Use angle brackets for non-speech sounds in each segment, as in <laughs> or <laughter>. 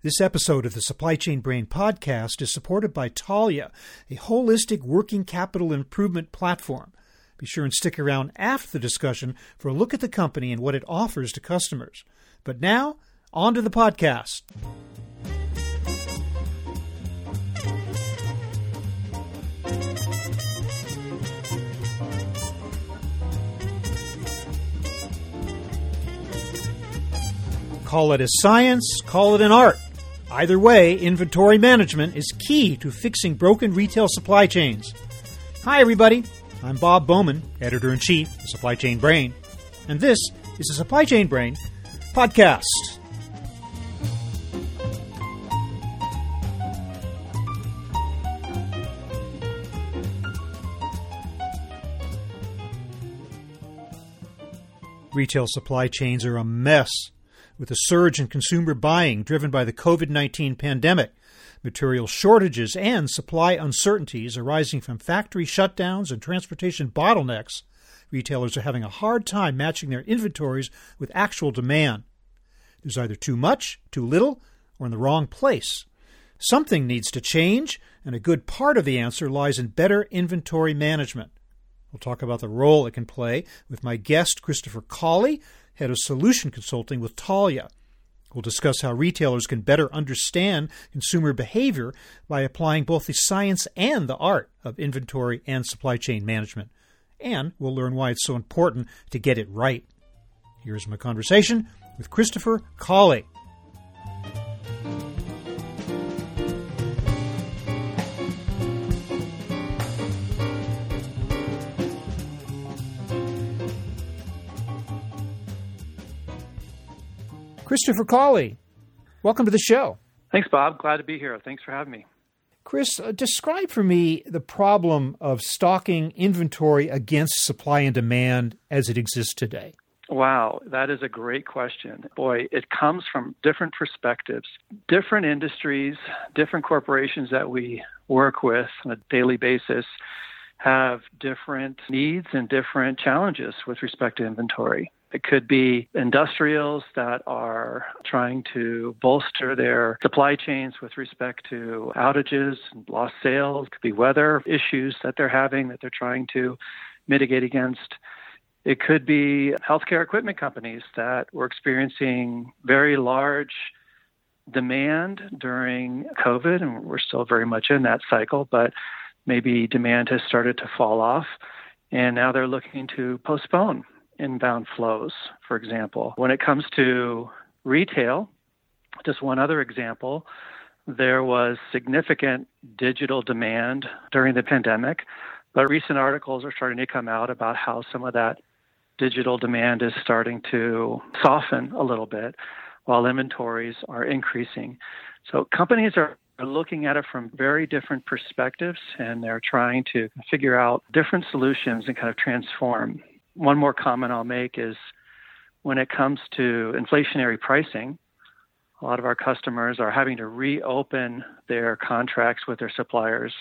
This episode of the Supply Chain Brain podcast is supported by Taulia, a holistic working capital improvement platform. Be sure and stick around after the discussion for a look at the company and what it offers to customers. But now, on to the podcast. Call it a science, call it an art. Either way, inventory management is key to fixing broken retail supply chains. Hi, everybody. I'm Bob Bowman, editor in chief of Supply Chain Brain, and this is the Supply Chain Brain podcast. Retail supply chains are a mess with a surge in consumer buying driven by the COVID 19 pandemic, material shortages, and supply uncertainties arising from factory shutdowns and transportation bottlenecks, retailers are having a hard time matching their inventories with actual demand. There's either too much, too little, or in the wrong place. Something needs to change, and a good part of the answer lies in better inventory management. We'll talk about the role it can play with my guest, Christopher Cawley, head of solution consulting with Taulia. We'll discuss how retailers can better understand consumer behavior by applying both the science and the art of inventory and supply chain management. And we'll learn why it's so important to get it right. Here's my conversation with Christopher Cawley. Christopher Cawley, welcome to the show. Thanks, Bob. Glad to be here. Thanks for having me. Chris, uh, describe for me the problem of stocking inventory against supply and demand as it exists today. Wow, that is a great question. Boy, it comes from different perspectives, different industries, different corporations that we work with on a daily basis have different needs and different challenges with respect to inventory. It could be industrials that are trying to bolster their supply chains with respect to outages, and lost sales. It could be weather issues that they're having that they're trying to mitigate against. It could be healthcare equipment companies that were experiencing very large demand during COVID, and we're still very much in that cycle, but maybe demand has started to fall off, and now they're looking to postpone inbound flows, for example. When it comes to retail, just one other example, there was significant digital demand during the pandemic, but recent articles are starting to come out about how some of that digital demand is starting to soften a little bit while inventories are increasing. So companies are looking at it from very different perspectives and they're trying to figure out different solutions and kind of transform one more comment I'll make is when it comes to inflationary pricing, a lot of our customers are having to reopen their contracts with their suppliers,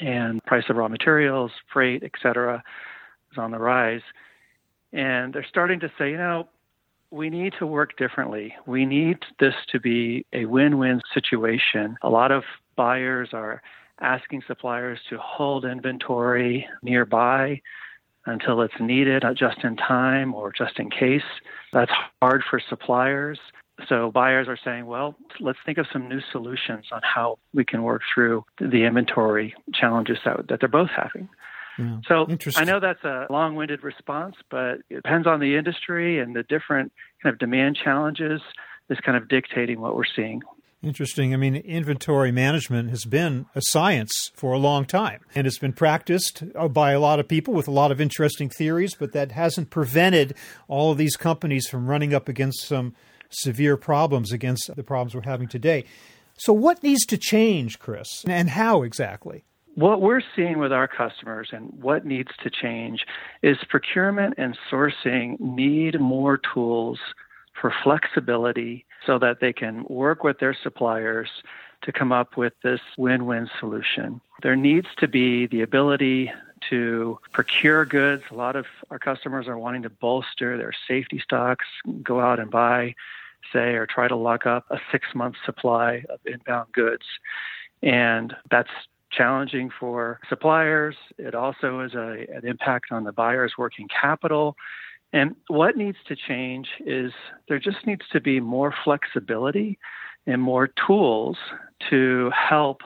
and price of raw materials, freight, et cetera, is on the rise. And they're starting to say, you know, we need to work differently. We need this to be a win win situation. A lot of buyers are asking suppliers to hold inventory nearby until it's needed, uh, just in time or just in case. That's hard for suppliers. So buyers are saying, well, let's think of some new solutions on how we can work through the inventory challenges that, that they're both having. Yeah, so I know that's a long-winded response, but it depends on the industry and the different kind of demand challenges is kind of dictating what we're seeing. Interesting. I mean, inventory management has been a science for a long time, and it's been practiced uh, by a lot of people with a lot of interesting theories, but that hasn't prevented all of these companies from running up against some severe problems against the problems we're having today. So, what needs to change, Chris, and how exactly? What we're seeing with our customers and what needs to change is procurement and sourcing need more tools for flexibility so that they can work with their suppliers to come up with this win win solution. There needs to be the ability to procure goods. A lot of our customers are wanting to bolster their safety stocks, go out and buy say, or try to lock up a six month supply of inbound goods. And that's challenging for suppliers. It also is a, an impact on the buyer's working capital. And what needs to change is there just needs to be more flexibility and more tools to help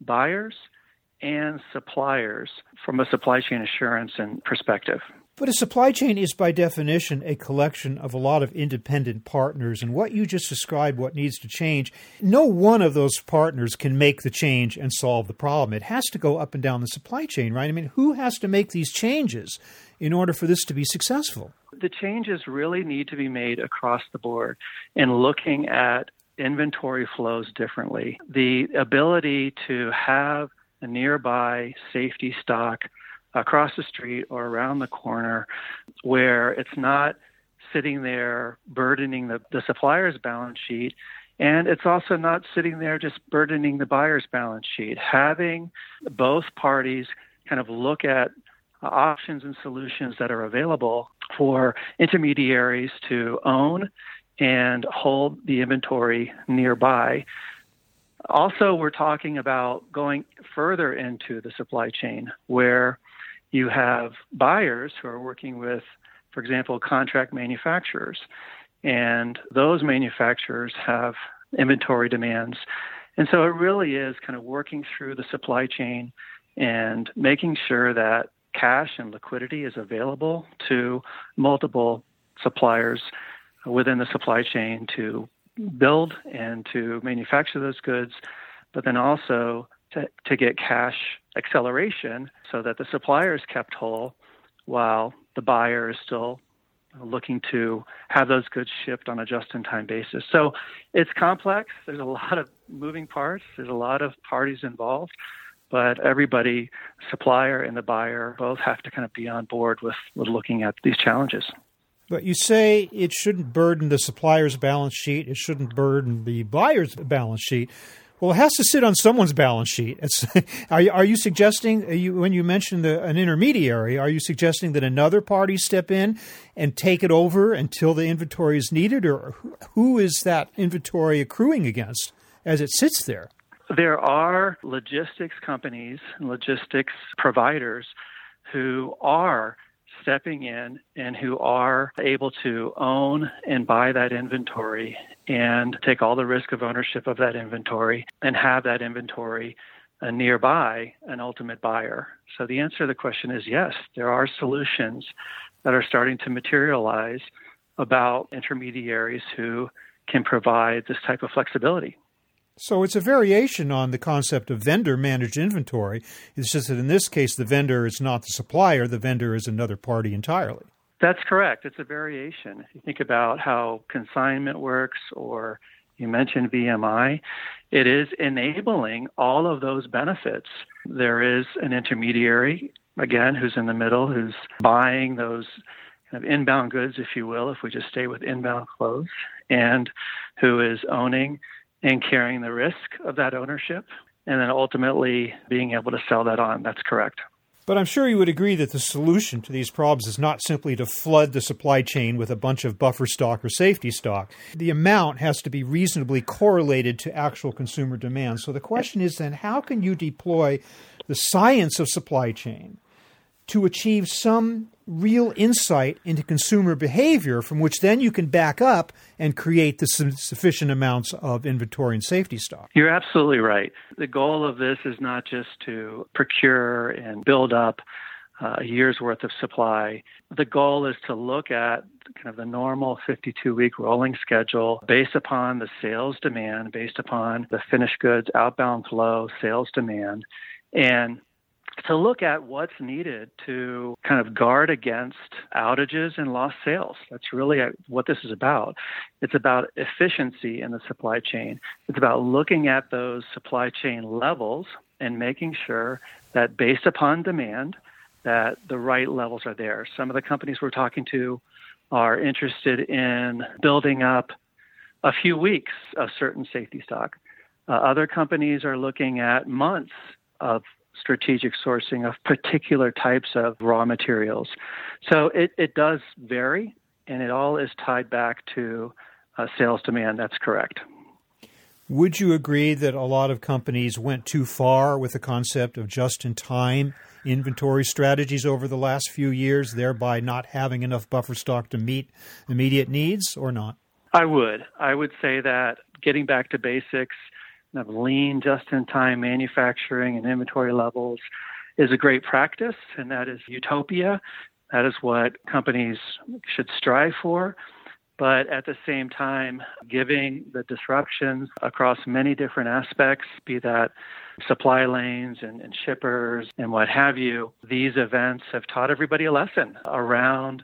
buyers and suppliers from a supply chain assurance and perspective. But a supply chain is by definition a collection of a lot of independent partners. And what you just described, what needs to change, no one of those partners can make the change and solve the problem. It has to go up and down the supply chain, right? I mean, who has to make these changes in order for this to be successful? The changes really need to be made across the board in looking at inventory flows differently. The ability to have a nearby safety stock across the street or around the corner where it's not sitting there burdening the, the supplier's balance sheet and it's also not sitting there just burdening the buyer's balance sheet. Having both parties kind of look at options and solutions that are available for intermediaries to own and hold the inventory nearby. Also, we're talking about going further into the supply chain where you have buyers who are working with, for example, contract manufacturers. And those manufacturers have inventory demands. And so it really is kind of working through the supply chain and making sure that cash and liquidity is available to multiple suppliers within the supply chain to build and to manufacture those goods, but then also to, to get cash acceleration so that the supplier is kept whole while the buyer is still looking to have those goods shipped on a just in time basis. So it's complex. There's a lot of moving parts, there's a lot of parties involved, but everybody, supplier and the buyer, both have to kind of be on board with, with looking at these challenges. But you say it shouldn't burden the supplier's balance sheet, it shouldn't burden the buyer's balance sheet. Well, it has to sit on someone's balance sheet. <laughs> are, you, are you suggesting, are you, when you mentioned the, an intermediary, are you suggesting that another party step in and take it over until the inventory is needed, or who is that inventory accruing against as it sits there? There are logistics companies and logistics providers who are stepping in and who are able to own and buy that inventory and take all the risk of ownership of that inventory and have that inventory uh, nearby an ultimate buyer. So the answer to the question is yes, there are solutions that are starting to materialize about intermediaries who can provide this type of flexibility. So it's a variation on the concept of vendor managed inventory. It's just that in this case, the vendor is not the supplier, the vendor is another party entirely. That's correct. It's a variation. If you think about how consignment works, or you mentioned VMI, it is enabling all of those benefits. There is an intermediary, again, who's in the middle, who's buying those kind of inbound goods, if you will, if we just stay with inbound clothes, and who is owning and carrying the risk of that ownership, and then ultimately being able to sell that on. That's correct. But I'm sure you would agree that the solution to these problems is not simply to flood the supply chain with a bunch of buffer stock or safety stock. The amount has to be reasonably correlated to actual consumer demand. So the question is then how can you deploy the science of supply chain to achieve some real insight into consumer behavior from which then you can back up and create the sufficient amounts of inventory and safety stock. You're absolutely right. The goal of this is not just to procure and build up uh, a year's worth of supply. The goal is to look at kind of the normal 52 week rolling schedule based upon the sales demand, based upon the finished goods outbound flow, sales demand, and to look at what's needed to kind of guard against outages and lost sales. That's really what this is about. It's about efficiency in the supply chain. It's about looking at those supply chain levels and making sure that based upon demand that the right levels are there. Some of the companies we're talking to are interested in building up a few weeks of certain safety stock. Uh, other companies are looking at months of strategic sourcing of particular types of raw materials. So it, it does vary, and it all is tied back to uh, sales demand. That's correct. Would you agree that a lot of companies went too far with the concept of just in time inventory strategies over the last few years, thereby not having enough buffer stock to meet immediate needs, or not? I would. I would say that getting back to basics of lean, just in time manufacturing and inventory levels is a great practice, and that is utopia. That is what companies should strive for but at the same time, giving the disruptions across many different aspects, be that supply lanes and, and, shippers and what have you, these events have taught everybody a lesson around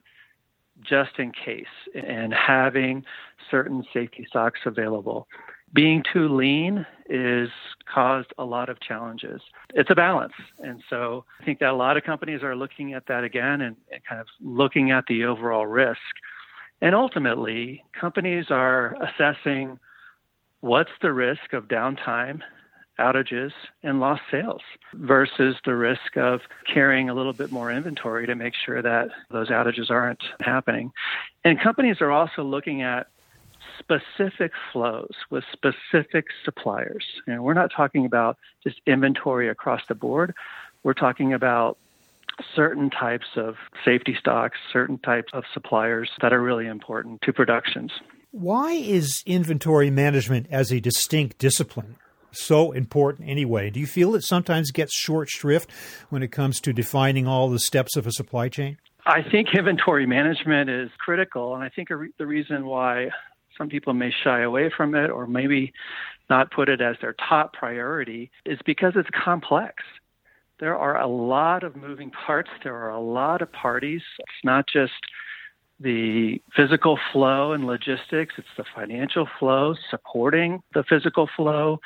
just in case and having certain safety stocks available. Being too lean is caused a lot of challenges. It's a balance. And so I think that a lot of companies are looking at that again and, and kind of looking at the overall risk and ultimately, companies are assessing what's the risk of downtime, outages, and lost sales versus the risk of carrying a little bit more inventory to make sure that those outages aren't happening. And companies are also looking at specific flows with specific suppliers. And we're not talking about just inventory across the board. We're talking about certain types of safety stocks, certain types of suppliers that are really important to productions. Why is inventory management as a distinct discipline so important anyway? Do you feel it sometimes gets short shrift when it comes to defining all the steps of a supply chain? I think inventory management is critical, and I think the reason why some people may shy away from it or maybe not put it as their top priority is because it's complex there are a lot of moving parts. There are a lot of parties. It's not just the physical flow and logistics, it's the financial flow supporting the physical flow.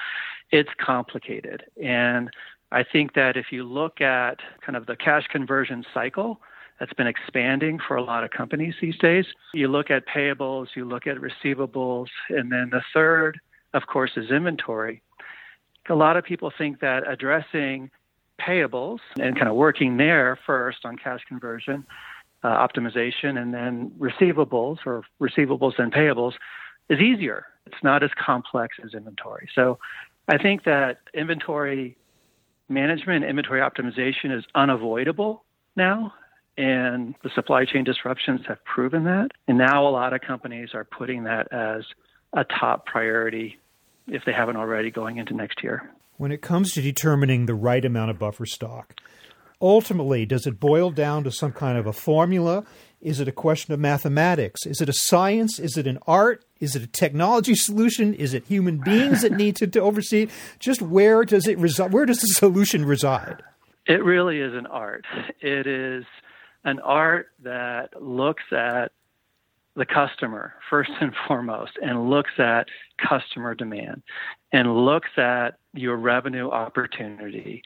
It's complicated. And I think that if you look at kind of the cash conversion cycle, that's been expanding for a lot of companies these days. You look at payables, you look at receivables, and then the third, of course, is inventory. A lot of people think that addressing payables and kind of working there first on cash conversion uh, optimization and then receivables or receivables and payables is easier. It's not as complex as inventory. So I think that inventory management, inventory optimization is unavoidable now. And the supply chain disruptions have proven that. And now a lot of companies are putting that as a top priority if they haven't already going into next year when it comes to determining the right amount of buffer stock? Ultimately, does it boil down to some kind of a formula? Is it a question of mathematics? Is it a science? Is it an art? Is it a technology solution? Is it human beings that need to, to oversee it? Just where does it reside? Where does the solution reside? It really is an art. It is an art that looks at the customer first and foremost and looks at customer demand and looks at your revenue opportunity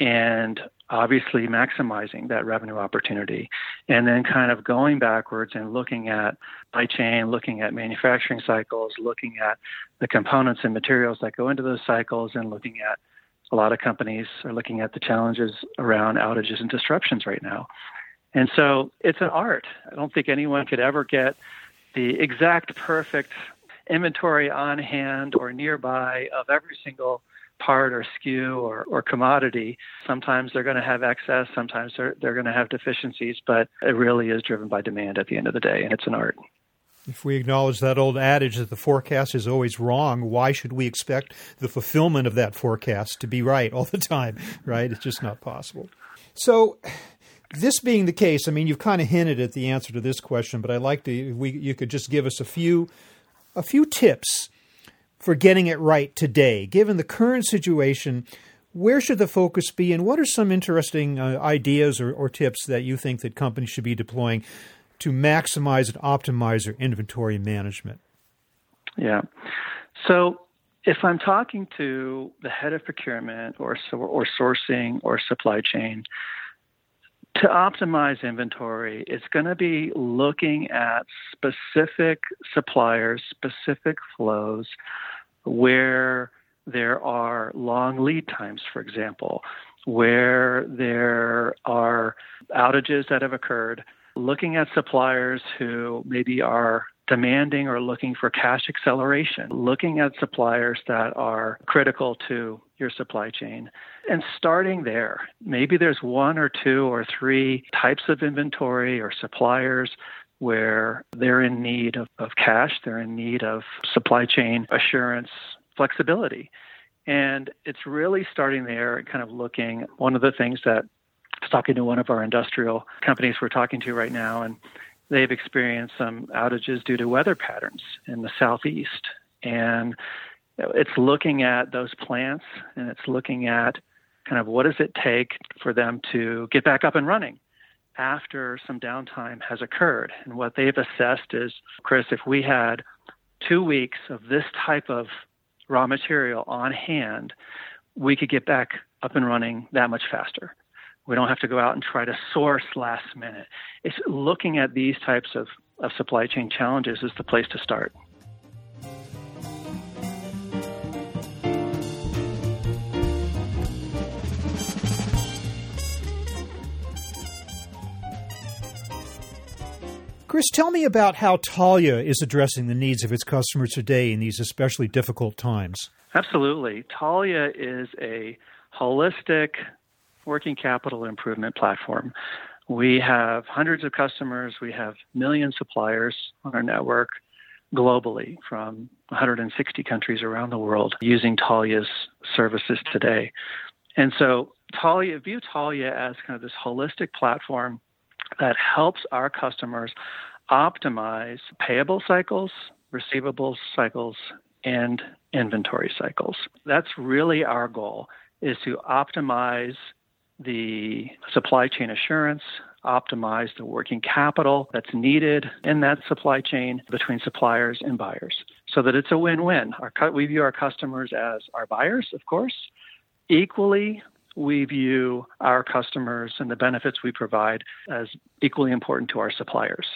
and obviously maximizing that revenue opportunity and then kind of going backwards and looking at supply chain looking at manufacturing cycles looking at the components and materials that go into those cycles and looking at a lot of companies are looking at the challenges around outages and disruptions right now and so it's an art. I don't think anyone could ever get the exact perfect inventory on hand or nearby of every single part or SKU or, or commodity. Sometimes they're going to have excess, sometimes they're, they're going to have deficiencies, but it really is driven by demand at the end of the day, and it's an art. If we acknowledge that old adage that the forecast is always wrong, why should we expect the fulfillment of that forecast to be right all the time, right? It's just not possible. So, this being the case, I mean, you've kind of hinted at the answer to this question, but I'd like to we you could just give us a few a few tips for getting it right today, given the current situation. Where should the focus be, and what are some interesting uh, ideas or, or tips that you think that companies should be deploying to maximize and optimize their inventory management? Yeah. So if I'm talking to the head of procurement or or sourcing or supply chain, to optimize inventory, it's going to be looking at specific suppliers, specific flows where there are long lead times, for example, where there are outages that have occurred, looking at suppliers who maybe are demanding or looking for cash acceleration, looking at suppliers that are critical to your supply chain and starting there. Maybe there's one or two or three types of inventory or suppliers where they're in need of, of cash, they're in need of supply chain assurance, flexibility. And it's really starting there and kind of looking. One of the things that I was talking to one of our industrial companies we're talking to right now, and they've experienced some outages due to weather patterns in the southeast. And it's looking at those plants and it's looking at kind of what does it take for them to get back up and running after some downtime has occurred. And what they've assessed is, Chris, if we had two weeks of this type of raw material on hand, we could get back up and running that much faster. We don't have to go out and try to source last minute. It's looking at these types of, of supply chain challenges is the place to start. Chris, tell me about how Taulia is addressing the needs of its customers today in these especially difficult times. Absolutely. Taulia is a holistic working capital improvement platform. We have hundreds of customers, we have million suppliers on our network globally from 160 countries around the world using Taulia's services today. And so Taulia, view Taulia as kind of this holistic platform that helps our customers optimize payable cycles, receivables cycles, and inventory cycles. That's really our goal is to optimize the supply chain assurance, optimize the working capital that's needed in that supply chain between suppliers and buyers so that it's a win-win. Our, we view our customers as our buyers, of course. Equally, we view our customers and the benefits we provide as equally important to our suppliers.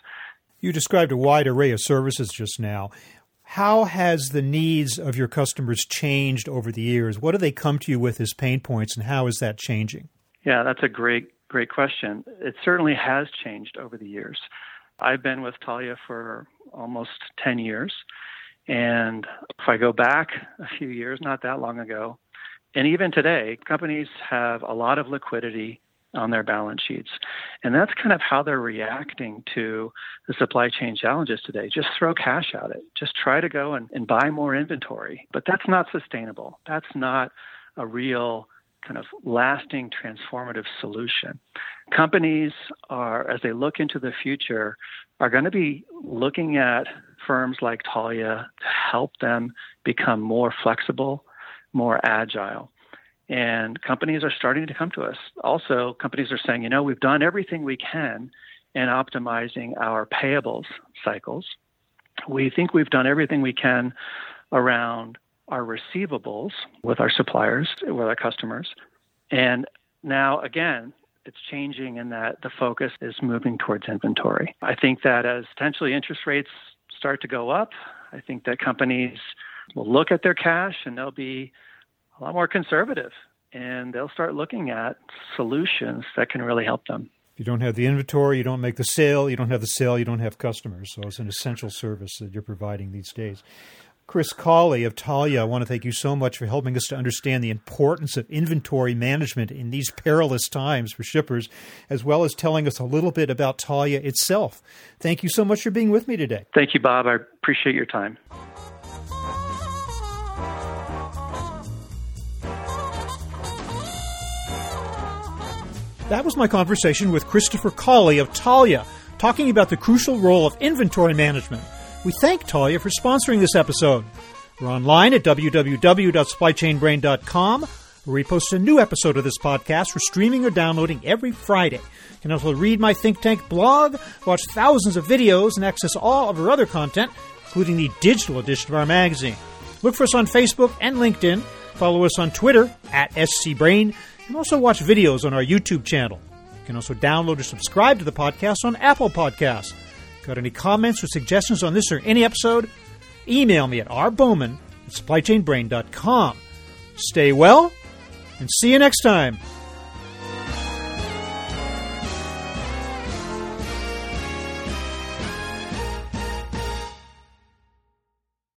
You described a wide array of services just now. How has the needs of your customers changed over the years? What do they come to you with as pain points, and how is that changing? Yeah, that's a great, great question. It certainly has changed over the years. I've been with Taulia for almost 10 years. And if I go back a few years, not that long ago, and even today, companies have a lot of liquidity on their balance sheets. And that's kind of how they're reacting to the supply chain challenges today. Just throw cash at it. Just try to go and, and buy more inventory. But that's not sustainable. That's not a real kind of lasting transformative solution. Companies are, as they look into the future, are going to be looking at firms like Taulia to help them become more flexible, more agile. And companies are starting to come to us. Also, companies are saying, you know, we've done everything we can in optimizing our payables cycles. We think we've done everything we can around our receivables with our suppliers, with our customers. And now, again, it's changing in that the focus is moving towards inventory. I think that as potentially interest rates start to go up, I think that companies will look at their cash and they'll be a lot more conservative and they'll start looking at solutions that can really help them. If you don't have the inventory, you don't make the sale, you don't have the sale, you don't have customers. So it's an essential service that you're providing these days. Chris Cawley of Taulia, I want to thank you so much for helping us to understand the importance of inventory management in these perilous times for shippers, as well as telling us a little bit about Taulia itself. Thank you so much for being with me today. Thank you, Bob. I appreciate your time. That was my conversation with Christopher Cawley of Taulia, talking about the crucial role of inventory management. We thank Taulia for sponsoring this episode. We're online at www.supplychainbrain.com, where we post a new episode of this podcast for streaming or downloading every Friday. You can also read my think tank blog, watch thousands of videos, and access all of our other content, including the digital edition of our magazine. Look for us on Facebook and LinkedIn. Follow us on Twitter at scbrain and also watch videos on our YouTube channel. You can also download or subscribe to the podcast on Apple Podcasts. Got any comments or suggestions on this or any episode? Email me at rbowman at supplychainbrain.com. Stay well and see you next time.